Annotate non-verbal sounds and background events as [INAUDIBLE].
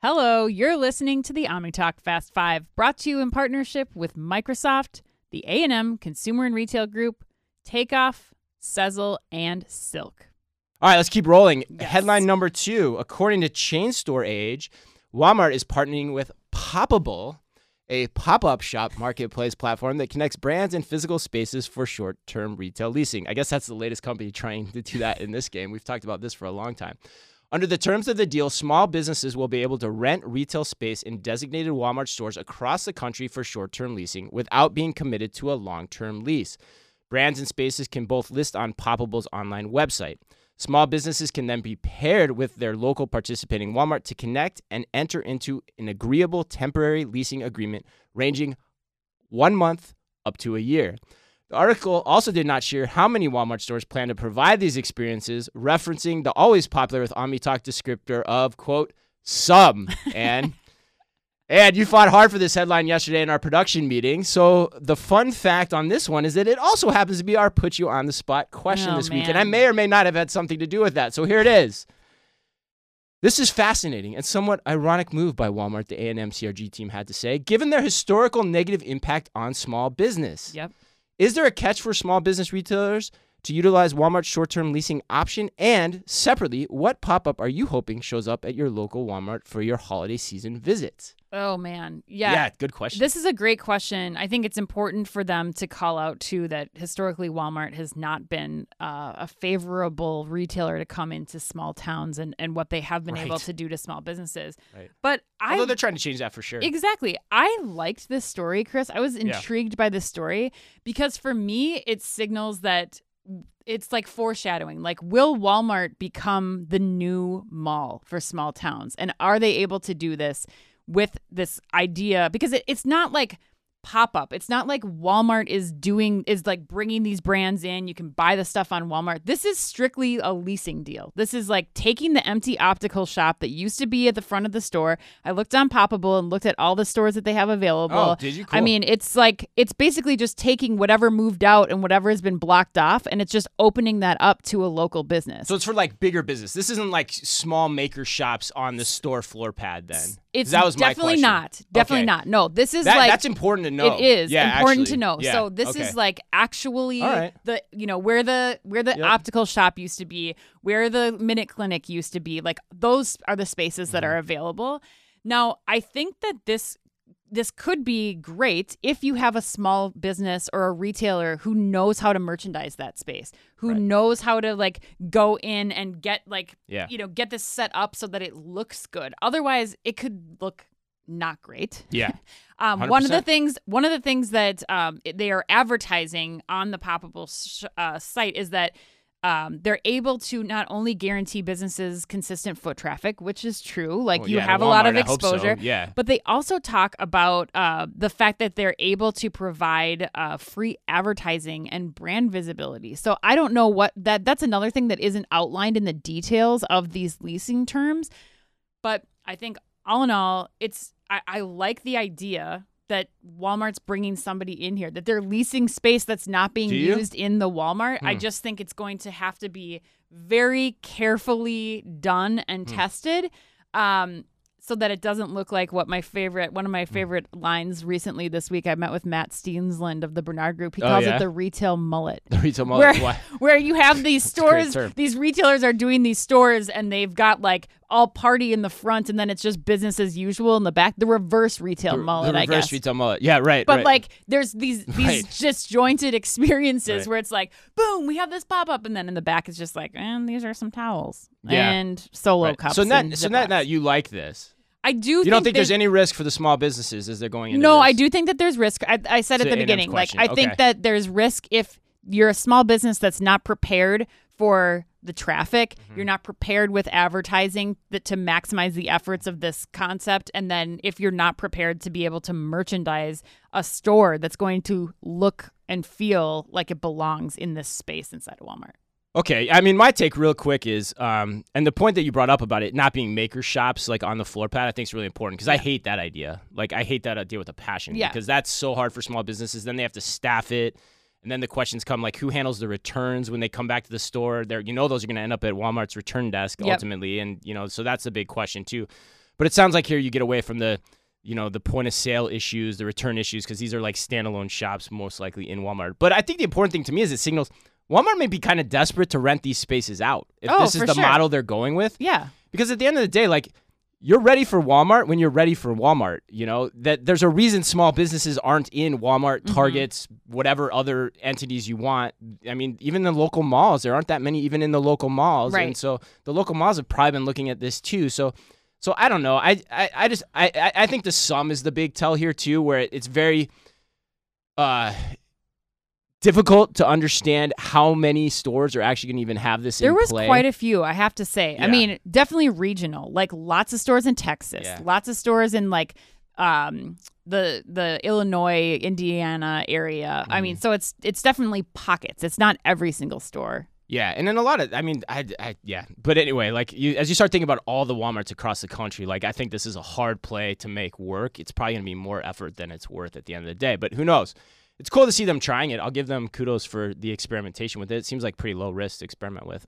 Hello, you're listening to the OmniTalk Fast 5, brought to you in partnership with Microsoft, the A&M Consumer and Retail Group, Takeoff, Sezzle, and Silk. All right, let's keep rolling. Yes. Headline number two According to Chain Store Age, Walmart is partnering with Poppable, a pop up shop marketplace platform that connects brands and physical spaces for short term retail leasing. I guess that's the latest company trying to do that in this game. We've talked about this for a long time. Under the terms of the deal, small businesses will be able to rent retail space in designated Walmart stores across the country for short term leasing without being committed to a long term lease. Brands and spaces can both list on Poppable's online website. Small businesses can then be paired with their local participating Walmart to connect and enter into an agreeable temporary leasing agreement ranging one month up to a year. The article also did not share how many Walmart stores plan to provide these experiences, referencing the always popular with OmniTalk descriptor of, quote, some. And [LAUGHS] and you fought hard for this headline yesterday in our production meeting. So the fun fact on this one is that it also happens to be our put you on the spot question Oh, this week. And I may or may not have had something to do with that. So here it is. This is fascinating and somewhat ironic move by Walmart, the A&M CRG team had to say, given their historical negative impact on small business. Yep. Is there a catch for small business retailers to utilize Walmart's short term leasing option? And separately, what pop up are you hoping shows up at your local Walmart for your holiday season visits? Oh, man. Yeah. Yeah, good question. This is a great question. I think it's important for them to call out too that historically Walmart has not been uh, a favorable retailer to come into small towns and, and what they have been able to do to small businesses. Right. But I Although they're trying to change that for sure. Exactly. I liked this story, Chris. I was intrigued by this story because for me, it signals that it's like foreshadowing. Like, will Walmart become the new mall for small towns? And are they able to do this with this idea? Because it, it's not like pop up. It's not like Walmart is doing, is like bringing these brands in. You can buy the stuff on Walmart. This is strictly a leasing deal. This is like taking the empty optical shop that used to be at the front of the store. I looked on Poppable and looked at all the stores that they have available. Oh, did you? I mean, it's like it's basically just taking whatever moved out and whatever has been blocked off, and it's just opening that up to a local business. So it's for like bigger business. This isn't like small maker shops on the store floor pad then. it's that was definitely not. Definitely Okay. not. No, this is That- like that's important to know. It is Yeah, important actually. to know. Yeah, So this okay. is like actually All right. the you know where the where the Yep. optical shop used to be, where the minute clinic used to be. Like those are the spaces that Mm-hmm. are available. Now, I think that this this could be great if you have a small business or a retailer who knows how to merchandise that space, who Right. knows how to like go in and get like Yeah. you know get this set up so that it looks good. Otherwise, it could look not great. Yeah. [LAUGHS] Um, one of the things, one of the things that um, they are advertising on the Poppable sh- uh, site is that um, they're able to not only guarantee businesses consistent foot traffic, which is true, like Well, you yeah, have a lot of Walmart, hope so. exposure, Yeah. but they also talk about uh, the fact that they're able to provide uh, free advertising and brand visibility. So I don't know what that that's another thing that isn't outlined in the details of these leasing terms. But I think all in all, it's I, I like the idea that Walmart's bringing somebody in here, that they're leasing space that's not being used in the Walmart. I Hmm. just think it's going to have to be very carefully done and Hmm. tested. Um, so that it doesn't look like what my favorite one of Hmm. my favorite lines recently this week I met with Matt Steensland of the Bernard Group. He Oh, calls yeah? it the retail mullet The retail mall. where, where you have these stores, these retailers are doing these stores and they've got like all party in the front and then it's just business as usual in the back. The reverse retail the, mullet, the I reverse guess. retail mullet. Yeah, right. but right. like there's these these Right. disjointed experiences Right. where it's like, boom, we have this pop up, and then in the back it's just like, and these are some towels Yeah. and solo cups. So that so that, Ziplocs. that you like this. I do. You don't think there's any risk for the small businesses as they're going into No, this? I do think that there's risk. I, I said So at the beginning, like. I think that there's risk if you're a small business that's not prepared for the traffic. Mm-hmm. You're not prepared with advertising that to maximize the efforts of this concept, and then if you're not prepared to be able to merchandise a store that's going to look and feel like it belongs in this space inside of Walmart. Okay, I mean, my take real quick is, um, and the point that you brought up about it not being maker shops like on the floor pad, I think is really important because I hate that idea. Like, I hate that idea with a passion. Yeah. Because that's so hard for small businesses. Then they have to staff it, and then the questions come like, who handles the returns when they come back to the store? They're, you know, those are going to end up at Walmart's return desk Yep. ultimately, and you know, so that's a big question too. But it sounds like here you get away from the you know the point of sale issues, the return issues, because these are like standalone shops, most likely in Walmart. But I think the important thing to me is it signals Walmart may be kind of desperate to rent these spaces out if Oh, this is the sure. model they're going with. Yeah. Because at the end of the day, like you're ready for Walmart when you're ready for Walmart. You know that there's a reason small businesses aren't in Walmart, Mhm. Targets, whatever other entities you want. I mean, even the local malls, there aren't that many even in the local malls, Right. and so the local malls have probably been looking at this too. So, so I don't know. I I, I just I I- I think the sum is the big tell here too, where it's very uh difficult to understand how many stores are actually going to even have this There in was play. quite a few, I have to say. I mean, definitely regional. Like lots of stores in Texas, Yeah. lots of stores in like um the the Illinois, Indiana area. I Mm-hmm. mean, so it's it's definitely pockets. It's not every single store. Yeah, and then a lot of, I mean, I, I yeah, but anyway, like you, as you start thinking about all the WalMarts across the country, like I think this is a hard play to make work. It's probably gonna be more effort than it's worth at the end of the day. But who knows? It's cool to see them trying it. I'll give them kudos for the experimentation with it. It seems like pretty low risk to experiment with.